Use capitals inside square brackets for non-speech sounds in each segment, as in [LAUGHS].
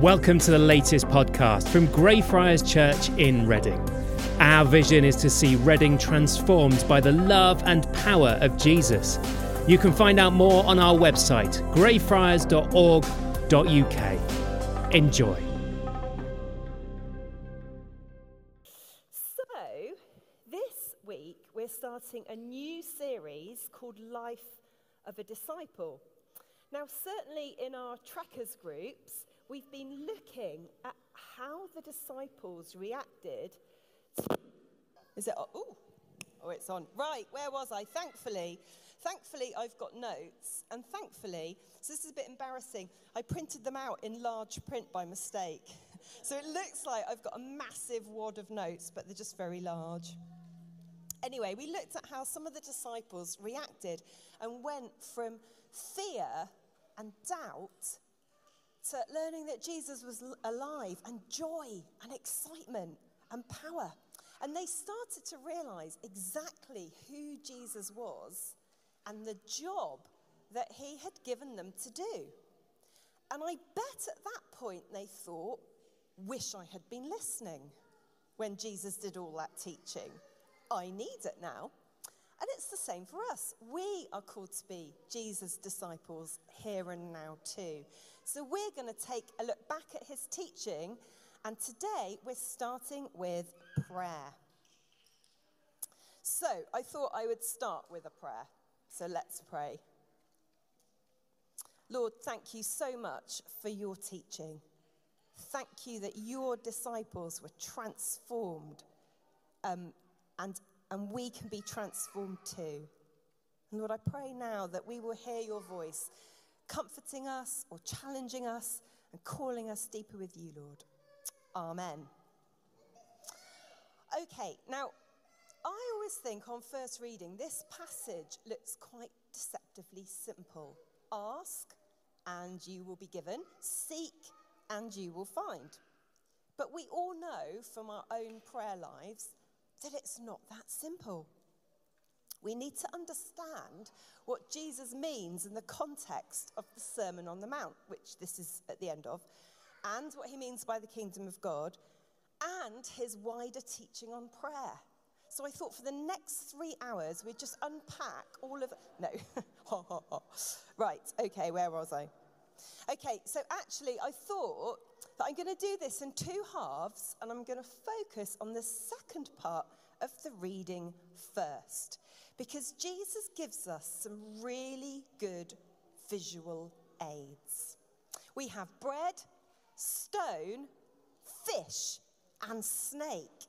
Welcome to the latest podcast from Greyfriars Church in Reading. Our vision is to see Reading transformed by the love and power of Jesus. You can find out more on our website, greyfriars.org.uk. Enjoy. So, this week we're starting a new series called Life of a Disciple. Now, certainly in our trackers groups, we've been looking at how the disciples reacted. To... Is it? Oh, oh, it's on. Right, where was I? Thankfully, thankfully, I've got notes, and thankfully, so this is a bit embarrassing. I printed them out in large print by mistake. [LAUGHS] So it looks like I've got a massive wad of notes, but they're just very large. Anyway, we looked at how some of the disciples reacted and went from fear and doubt to learning that Jesus was alive and joy and excitement and power. And they started to realize exactly who Jesus was and the job that he had given them to do. And I bet at that point they thought, wish I had been listening when Jesus did all that teaching. I need it now. And it's the same for us. We are called to be Jesus' disciples here and now, too. So we're going to take a look back at his teaching, and today we're starting with prayer. So I thought I would start with a prayer. So let's pray. Lord, thank you so much for your teaching. Thank you that your disciples were transformed um, and and we can be transformed too. And Lord, I pray now that we will hear your voice, comforting us or challenging us and calling us deeper with you, Lord. Amen. Okay, now, I always think on first reading, this passage looks quite deceptively simple. Ask, and you will be given. Seek, and you will find. But we all know from our own prayer lives that it's not that simple. We need to understand what Jesus means in the context of the Sermon on the Mount, which this is at the end of, and what he means by the kingdom of God, and his wider teaching on prayer. So I thought for the next three hours, we'd just unpack all of. No. [LAUGHS] right, okay, where was I? Okay, so actually, I thought I'm going to do this in two halves, and I'm going to focus on the second part of the reading first. Because Jesus gives us some really good visual aids. We have bread, stone, fish, and snake.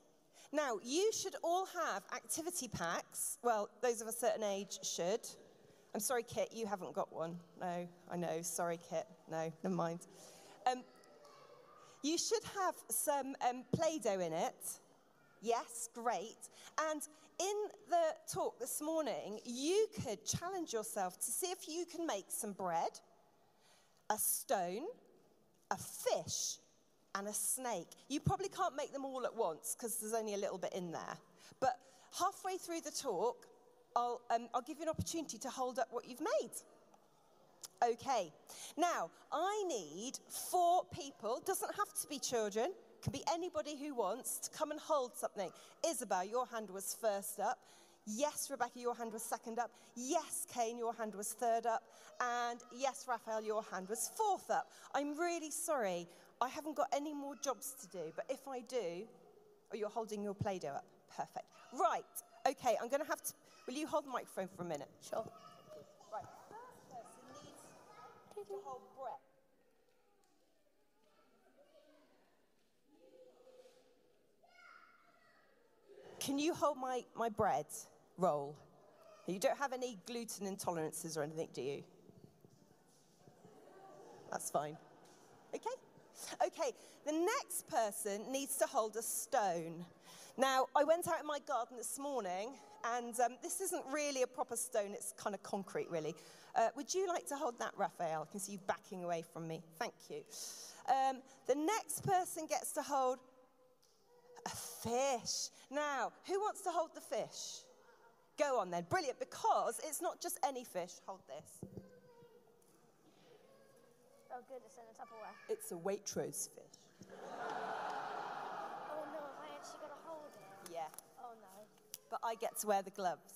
Now, you should all have activity packs. Well, those of a certain age should. I'm sorry, Kit, you haven't got one. No, I know. Sorry, Kit. No, never mind. Um, you should have some um, Play Doh in it. Yes, great. And in the talk this morning, you could challenge yourself to see if you can make some bread, a stone, a fish, and a snake. You probably can't make them all at once because there's only a little bit in there. But halfway through the talk, I'll, um, I'll give you an opportunity to hold up what you've made. Okay. Now, I need four people, doesn't have to be children, can be anybody who wants to come and hold something. Isabel, your hand was first up. Yes, Rebecca, your hand was second up. Yes, Kane, your hand was third up. And yes, Raphael, your hand was fourth up. I'm really sorry. I haven't got any more jobs to do, but if I do, oh, you're holding your Play Doh up. Perfect. Right. Okay, I'm going to have to. Will you hold the microphone for a minute? Sure. Right. First person needs to hold breath. Can you hold my, my bread roll? You don't have any gluten intolerances or anything, do you? That's fine. Okay? Okay, the next person needs to hold a stone. Now, I went out in my garden this morning, and um, this isn't really a proper stone, it's kind of concrete, really. Uh, would you like to hold that, Raphael? I can see you backing away from me. Thank you. Um, the next person gets to hold a fish. Now, who wants to hold the fish? Go on then. Brilliant, because it's not just any fish. Hold this. Oh, good, it's in a Tupperware. It's a Waitrose fish. Oh no, have I actually got to hold it? Yeah. Oh no. But I get to wear the gloves.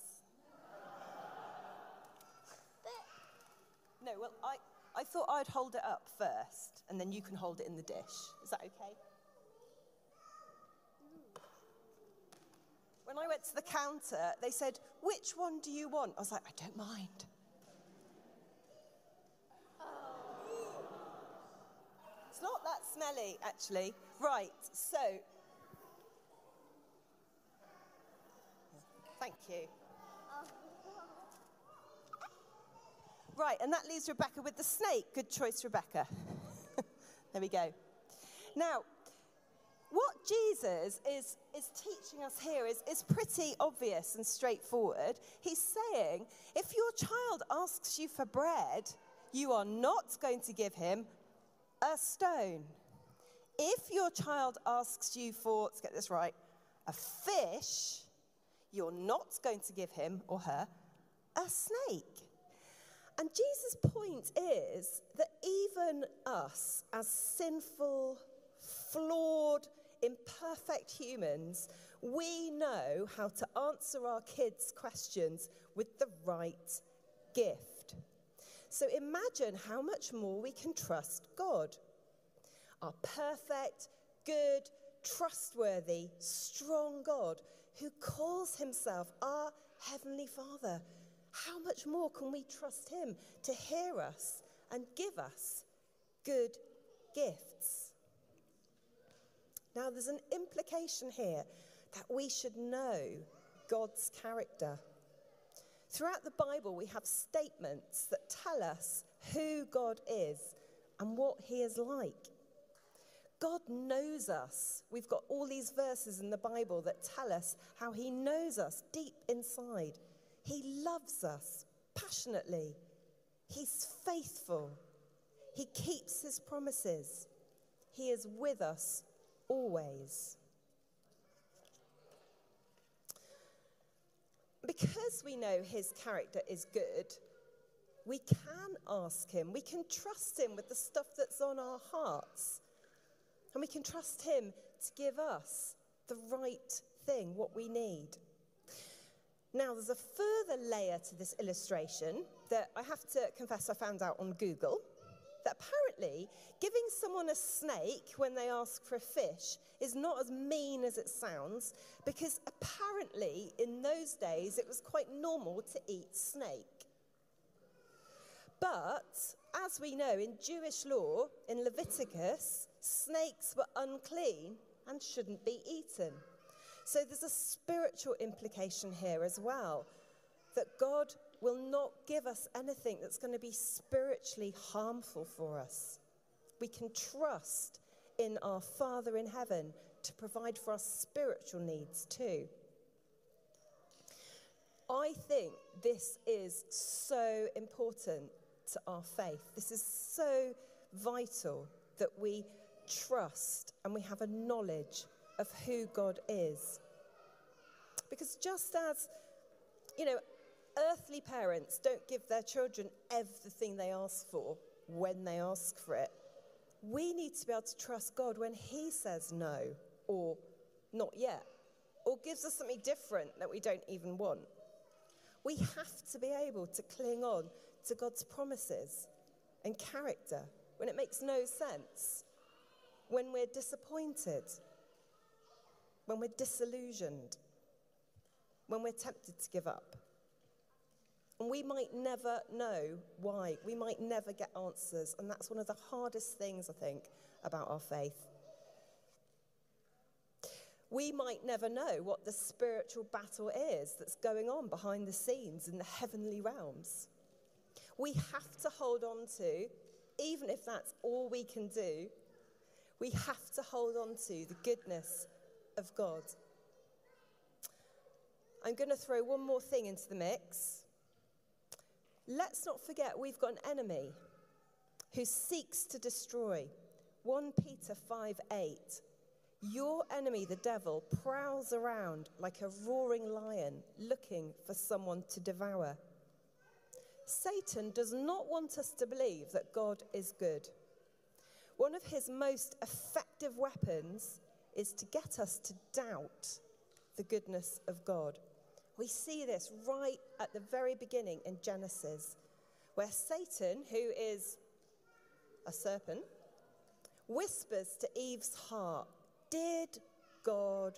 No, well, I, I thought I'd hold it up first, and then you can hold it in the dish. Is that okay? When I went to the counter, they said, Which one do you want? I was like, I don't mind. It's not that smelly, actually. Right, so. Thank you. Right, and that leaves Rebecca with the snake. Good choice, Rebecca. [LAUGHS] there we go. Now, what Jesus is, is teaching us here is, is pretty obvious and straightforward. He's saying if your child asks you for bread, you are not going to give him a stone. If your child asks you for, let's get this right, a fish, you're not going to give him or her a snake. And Jesus' point is that even us, as sinful, flawed, imperfect humans, we know how to answer our kids' questions with the right gift. So imagine how much more we can trust God. Our perfect, good, trustworthy, strong God who calls himself our Heavenly Father. How much more can we trust him to hear us and give us good gifts? Now, there's an implication here that we should know God's character. Throughout the Bible, we have statements that tell us who God is and what he is like. God knows us. We've got all these verses in the Bible that tell us how he knows us deep inside. He loves us passionately. He's faithful. He keeps his promises. He is with us always. Because we know his character is good, we can ask him, we can trust him with the stuff that's on our hearts, and we can trust him to give us the right thing, what we need. Now, there's a further layer to this illustration that I have to confess I found out on Google. That apparently giving someone a snake when they ask for a fish is not as mean as it sounds, because apparently in those days it was quite normal to eat snake. But as we know, in Jewish law, in Leviticus, snakes were unclean and shouldn't be eaten. So there's a spiritual implication here as well that God will not give us anything that's going to be spiritually harmful for us. We can trust in our Father in heaven to provide for our spiritual needs too. I think this is so important to our faith. This is so vital that we trust and we have a knowledge of who God is. Because just as, you know, earthly parents don't give their children everything they ask for when they ask for it, we need to be able to trust God when He says no or not yet, or gives us something different that we don't even want. We have to be able to cling on to God's promises and character when it makes no sense, when we're disappointed, when we're disillusioned, when we're tempted to give up. And we might never know why. We might never get answers. And that's one of the hardest things, I think, about our faith. We might never know what the spiritual battle is that's going on behind the scenes in the heavenly realms. We have to hold on to, even if that's all we can do, we have to hold on to the goodness of God. I'm going to throw one more thing into the mix. Let's not forget we've got an enemy who seeks to destroy. 1 Peter 5 8. Your enemy, the devil, prowls around like a roaring lion looking for someone to devour. Satan does not want us to believe that God is good one of his most effective weapons is to get us to doubt the goodness of God. We see this right at the very beginning in Genesis, where Satan, who is a serpent, whispers to Eve's heart, Did God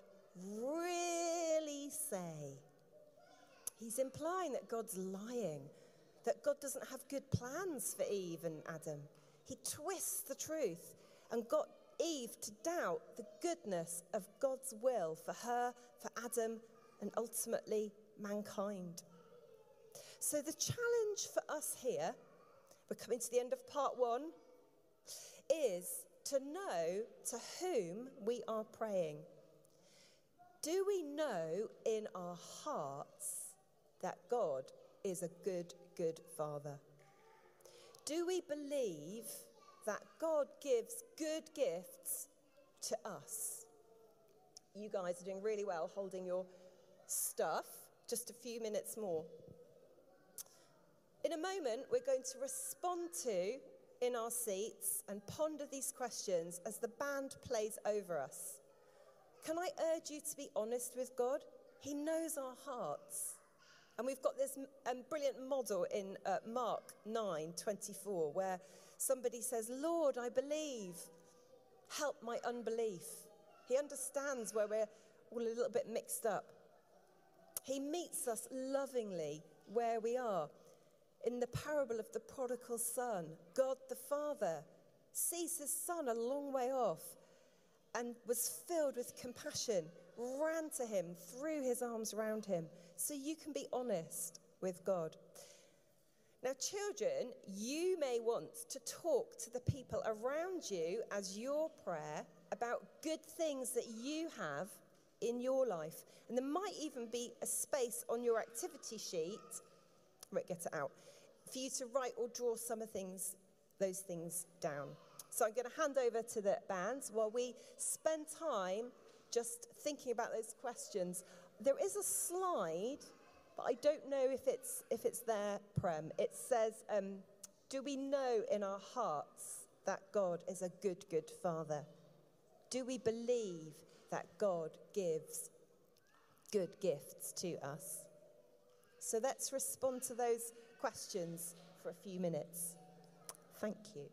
really say? He's implying that God's lying, that God doesn't have good plans for Eve and Adam. He twists the truth and got Eve to doubt the goodness of God's will for her, for Adam, and ultimately mankind. So, the challenge for us here, we're coming to the end of part one, is to know to whom we are praying. Do we know in our hearts that God is a good, good Father? Do we believe that God gives good gifts to us? You guys are doing really well holding your stuff. Just a few minutes more. In a moment, we're going to respond to in our seats and ponder these questions as the band plays over us. Can I urge you to be honest with God? He knows our hearts. And we've got this um, brilliant model in uh, Mark 9 24, where somebody says, Lord, I believe, help my unbelief. He understands where we're all a little bit mixed up. He meets us lovingly where we are. In the parable of the prodigal son, God the Father sees his son a long way off and was filled with compassion, ran to him, threw his arms around him. So you can be honest with God. Now, children, you may want to talk to the people around you as your prayer about good things that you have in your life. And there might even be a space on your activity sheet, right, get it out, for you to write or draw some of things, those things down. So I'm going to hand over to the bands while we spend time just thinking about those questions. There is a slide, but I don't know if it's, if it's there, Prem. It says, um, Do we know in our hearts that God is a good, good Father? Do we believe that God gives good gifts to us? So let's respond to those questions for a few minutes. Thank you.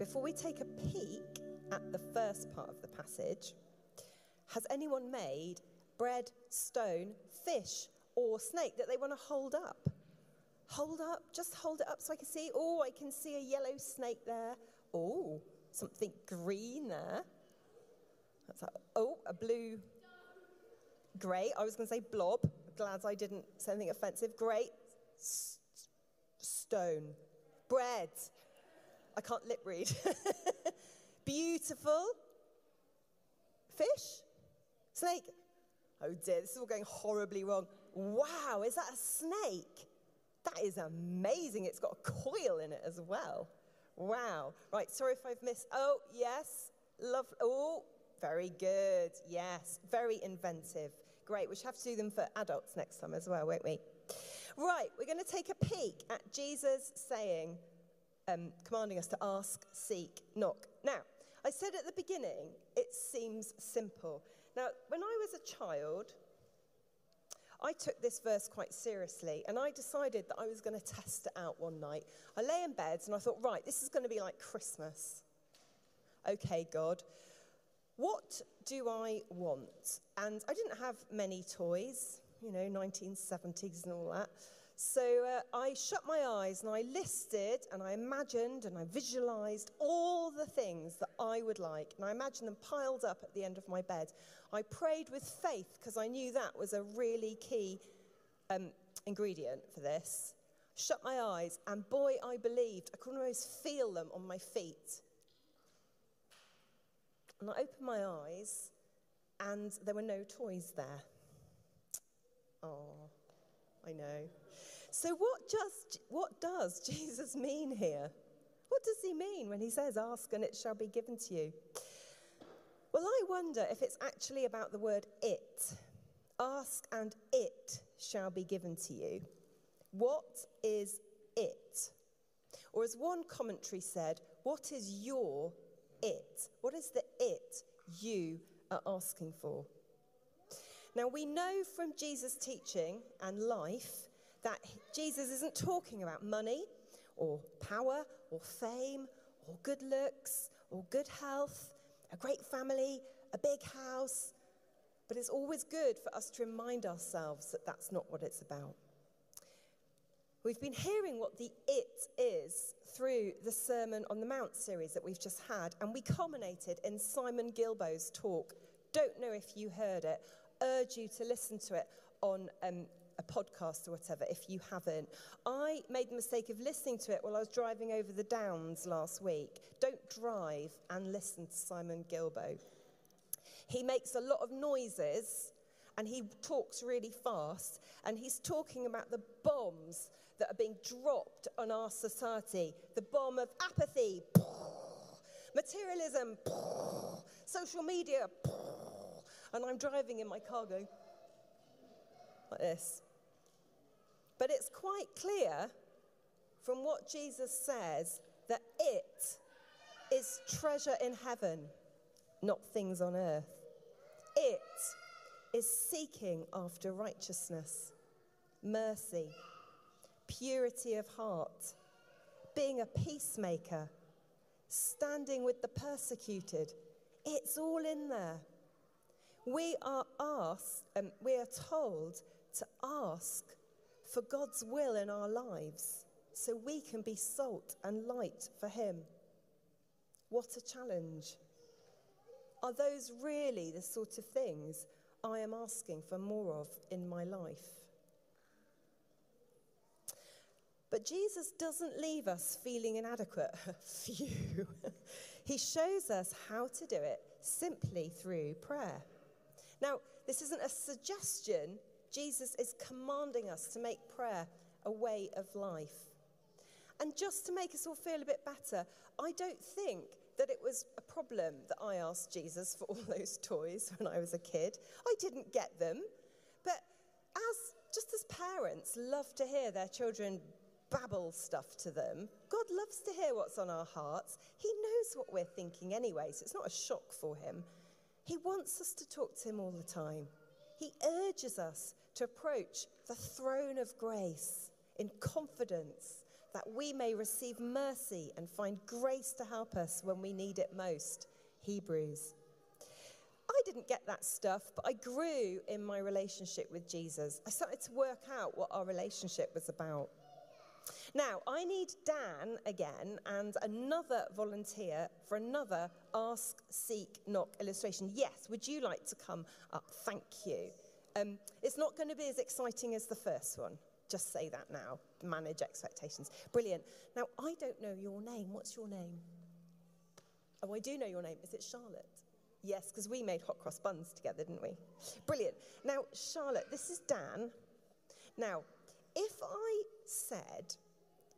Before we take a peek at the first part of the passage, has anyone made bread, stone, fish, or snake that they want to hold up? Hold up, just hold it up so I can see. Oh, I can see a yellow snake there. Oh, something green there. That's like, oh, a blue. Great. I was going to say blob. Glad I didn't say anything offensive. Great. S- stone. Bread. I can't lip read. [LAUGHS] Beautiful. Fish. Snake. Oh dear, this is all going horribly wrong. Wow, is that a snake? That is amazing. It's got a coil in it as well. Wow. Right, sorry if I've missed. Oh, yes. Love. Oh, very good. Yes. Very inventive. Great. We should have to do them for adults next time as well, won't we? Right, we're going to take a peek at Jesus saying, um, commanding us to ask, seek, knock. Now, I said at the beginning, it seems simple. Now, when I was a child, I took this verse quite seriously and I decided that I was going to test it out one night. I lay in bed and I thought, right, this is going to be like Christmas. Okay, God, what do I want? And I didn't have many toys, you know, 1970s and all that. So uh, I shut my eyes and I listed and I imagined and I visualized all the things that I would like. And I imagined them piled up at the end of my bed. I prayed with faith because I knew that was a really key um, ingredient for this. Shut my eyes, and boy, I believed. I could almost feel them on my feet. And I opened my eyes, and there were no toys there. Oh, I know. So, what, just, what does [LAUGHS] Jesus mean here? What does he mean when he says, Ask and it shall be given to you? Well, I wonder if it's actually about the word it. Ask and it shall be given to you. What is it? Or, as one commentary said, what is your it? What is the it you are asking for? Now, we know from Jesus' teaching and life that Jesus isn't talking about money or power or fame or good looks or good health, a great family, a big house. But it's always good for us to remind ourselves that that's not what it's about. We've been hearing what the it is through the Sermon on the Mount series that we've just had, and we culminated in Simon Guillebaud's talk. Don't know if you heard it, urge you to listen to it on um, a podcast or whatever if you haven't. I made the mistake of listening to it while I was driving over the Downs last week. Don't drive and listen to Simon Guillebaud. He makes a lot of noises and he talks really fast and he's talking about the bombs that are being dropped on our society the bomb of apathy, [LAUGHS] materialism, [LAUGHS] social media. [LAUGHS] And I'm driving in my car going like this. Quite clear from what Jesus says that it is treasure in heaven, not things on earth. It is seeking after righteousness, mercy, purity of heart, being a peacemaker, standing with the persecuted. It's all in there. We are asked, um, we are told to ask for God's will in our lives so we can be salt and light for Him. What a challenge. Are those really the sort of things I am asking for more of in my life? But Jesus doesn't leave us feeling inadequate. [LAUGHS] Phew. he shows us how to do it simply through prayer. Now, this isn't a suggestion, Jesus is commanding us to make prayer a way of life. And just to make us all feel a bit better, I don't think that it was a problem that I asked Jesus for [LAUGHS] all those toys when I was a kid. I didn't get them. But as just as parents love to hear their children babble stuff to them, God loves to hear what's on our hearts. He knows what we're thinking anyway, so it's not a shock for him. He wants us to talk to him all the time. He urges us to approach the throne of grace in confidence, that we may receive mercy and find grace to help us when we need it most. Hebrews. I didn't get that stuff, but I grew in my relationship with Jesus. I started to work out what our relationship was about. Now, I need Dan again and another volunteer for another Ask, Seek, Knock illustration. Yes, would you like to come up? Thank you. Um, it's not going to be as exciting as the first one. Just say that now. Manage expectations. Brilliant. Now, I don't know your name. What's your name? Oh, I do know your name. Is it Charlotte? Yes, because we made hot cross buns together, didn't we? Brilliant. Now, Charlotte, this is Dan. Now, if I said,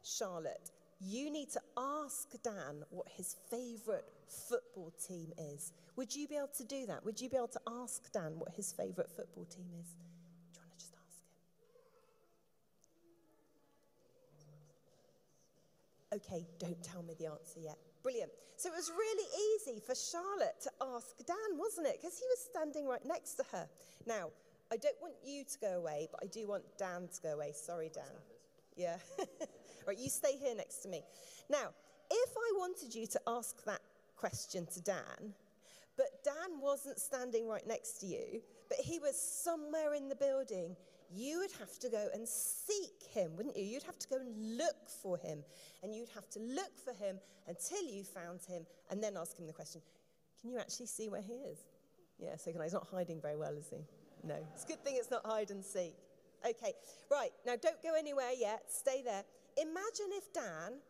Charlotte, you need to ask Dan what his favourite football team is, would you be able to do that? Would you be able to ask Dan what his favourite football team is? Do you want to just ask him? Okay, don't tell me the answer yet. Brilliant. So it was really easy for Charlotte to ask Dan, wasn't it? Because he was standing right next to her. Now, I don't want you to go away, but I do want Dan to go away. Sorry, Dan. Yeah. [LAUGHS] right, you stay here next to me. Now, if I wanted you to ask that question to Dan, but Dan wasn't standing right next to you, but he was somewhere in the building, you would have to go and seek him, wouldn't you? You'd have to go and look for him. And you'd have to look for him until you found him and then ask him the question Can you actually see where he is? Yeah, so he's not hiding very well, is he? No. It's a good thing it's not hide and seek. Okay, right, now don't go anywhere yet, stay there. Imagine if Dan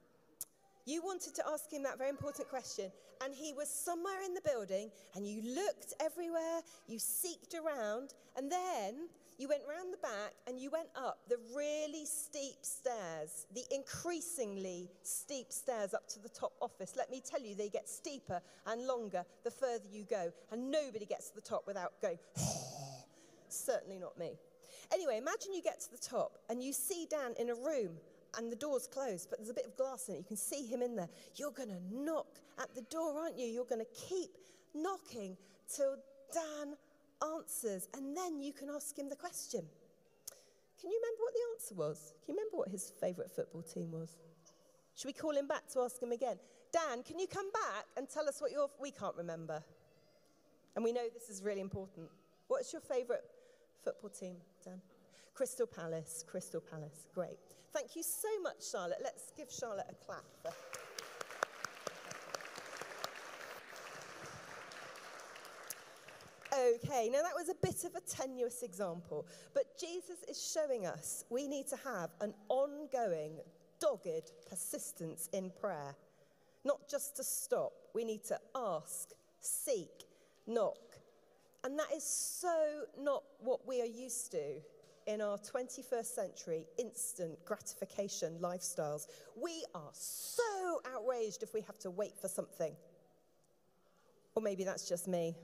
you wanted to ask him that very important question, and he was somewhere in the building, and you looked everywhere, you seeked around, and then you went round the back and you went up the really steep stairs, the increasingly steep stairs up to the top office. Let me tell you, they get steeper and longer the further you go, and nobody gets to the top without going, [GASPS] certainly not me. Anyway, imagine you get to the top and you see Dan in a room and the door's closed, but there's a bit of glass in it. You can see him in there. You're going to knock at the door, aren't you? You're going to keep knocking till Dan answers, and then you can ask him the question. Can you remember what the answer was? Can you remember what his favourite football team was? Should we call him back to ask him again? Dan, can you come back and tell us what your. We can't remember. And we know this is really important. What's your favourite football team, Dan? Crystal Palace, Crystal Palace. Great. Thank you so much, Charlotte. Let's give Charlotte a clap. For... Okay, now that was a bit of a tenuous example, but Jesus is showing us we need to have an ongoing, dogged persistence in prayer. Not just to stop, we need to ask, seek, knock. And that is so not what we are used to in our 21st century instant gratification lifestyles. We are so outraged if we have to wait for something. Or maybe that's just me.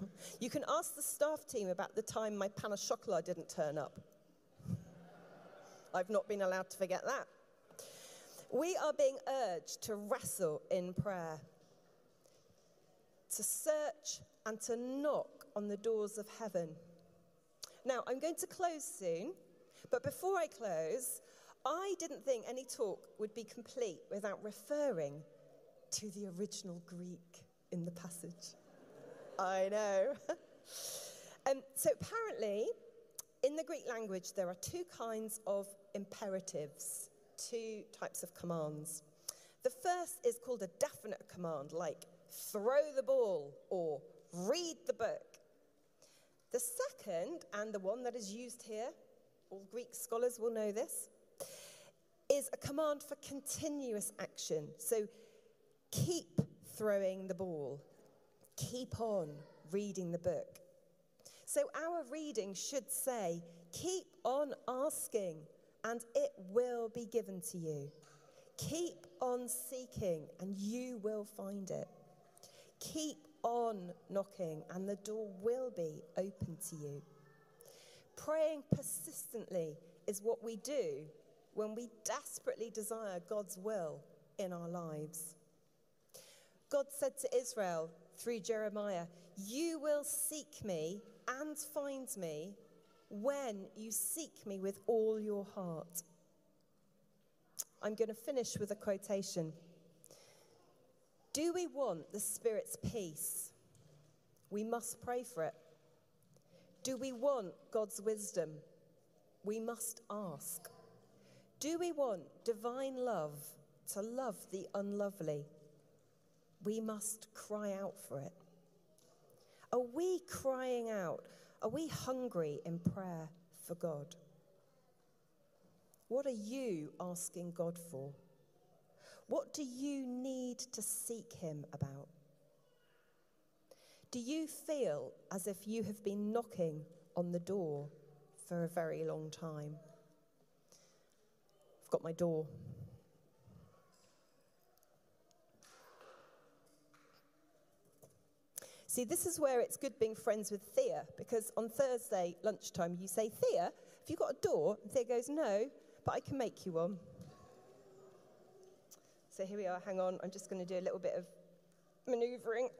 [LAUGHS] You can ask the staff team about the time my pain au chocolat didn't turn up. I've not been allowed to forget that. We are being urged to wrestle in prayer, to search and to knock on the doors of heaven. Now, I'm going to close soon, but before I close, I didn't think any talk would be complete without referring to the original Greek in the passage. I know. [LAUGHS] um, so, apparently, in the Greek language, there are two kinds of imperatives, two types of commands. The first is called a definite command, like throw the ball or read the book. The second, and the one that is used here, all Greek scholars will know this, is a command for continuous action. So keep throwing the ball, keep on reading the book. So our reading should say, keep on asking, and it will be given to you. Keep on seeking, and you will find it. Keep on knocking, and the door will be open to you. Praying persistently is what we do when we desperately desire God's will in our lives. God said to Israel through Jeremiah, You will seek me and find me when you seek me with all your heart. I'm going to finish with a quotation. Do we want the Spirit's peace? We must pray for it. Do we want God's wisdom? We must ask. Do we want divine love to love the unlovely? We must cry out for it. Are we crying out? Are we hungry in prayer for God? What are you asking God for? What do you need to seek Him about? Do you feel as if you have been knocking on the door for a very long time? I've got my door. See, this is where it's good being friends with Thea, because on Thursday lunchtime you say, Thea, have you got a door? And Thea goes, No, but I can make you one. So here we are, hang on, I'm just going to do a little bit of manoeuvring.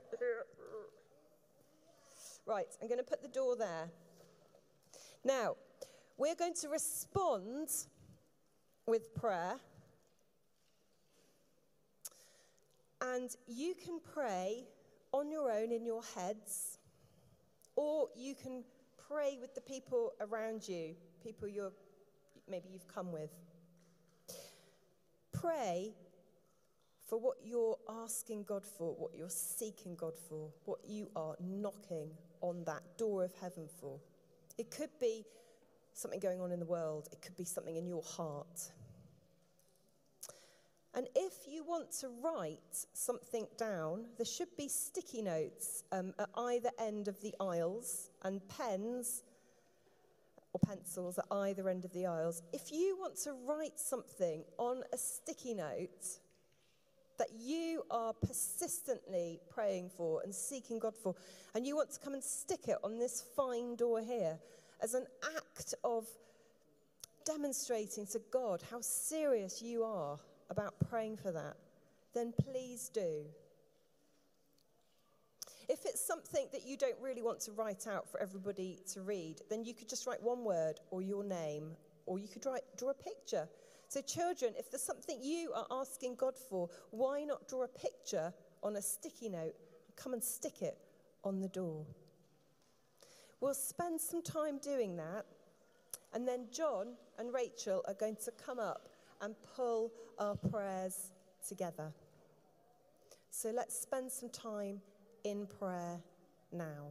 Right, I'm going to put the door there. Now, we're going to respond with prayer. And you can pray on your own in your heads, or you can pray with the people around you, people you're maybe you've come with. Pray for what you're asking God for, what you're seeking God for, what you are knocking on that door of heaven for. It could be something going on in the world, it could be something in your heart. And if you want to write something down, there should be sticky notes um, at either end of the aisles and pens or pencils at either end of the aisles. If you want to write something on a sticky note that you are persistently praying for and seeking God for, and you want to come and stick it on this fine door here as an act of demonstrating to God how serious you are about praying for that, then please do. If it's something that you don't really want to write out for everybody to read, then you could just write one word or your name, or you could write, draw a picture. So, children, if there's something you are asking God for, why not draw a picture on a sticky note and come and stick it on the door? We'll spend some time doing that, and then John and Rachel are going to come up and pull our prayers together. So let's spend some time in prayer now.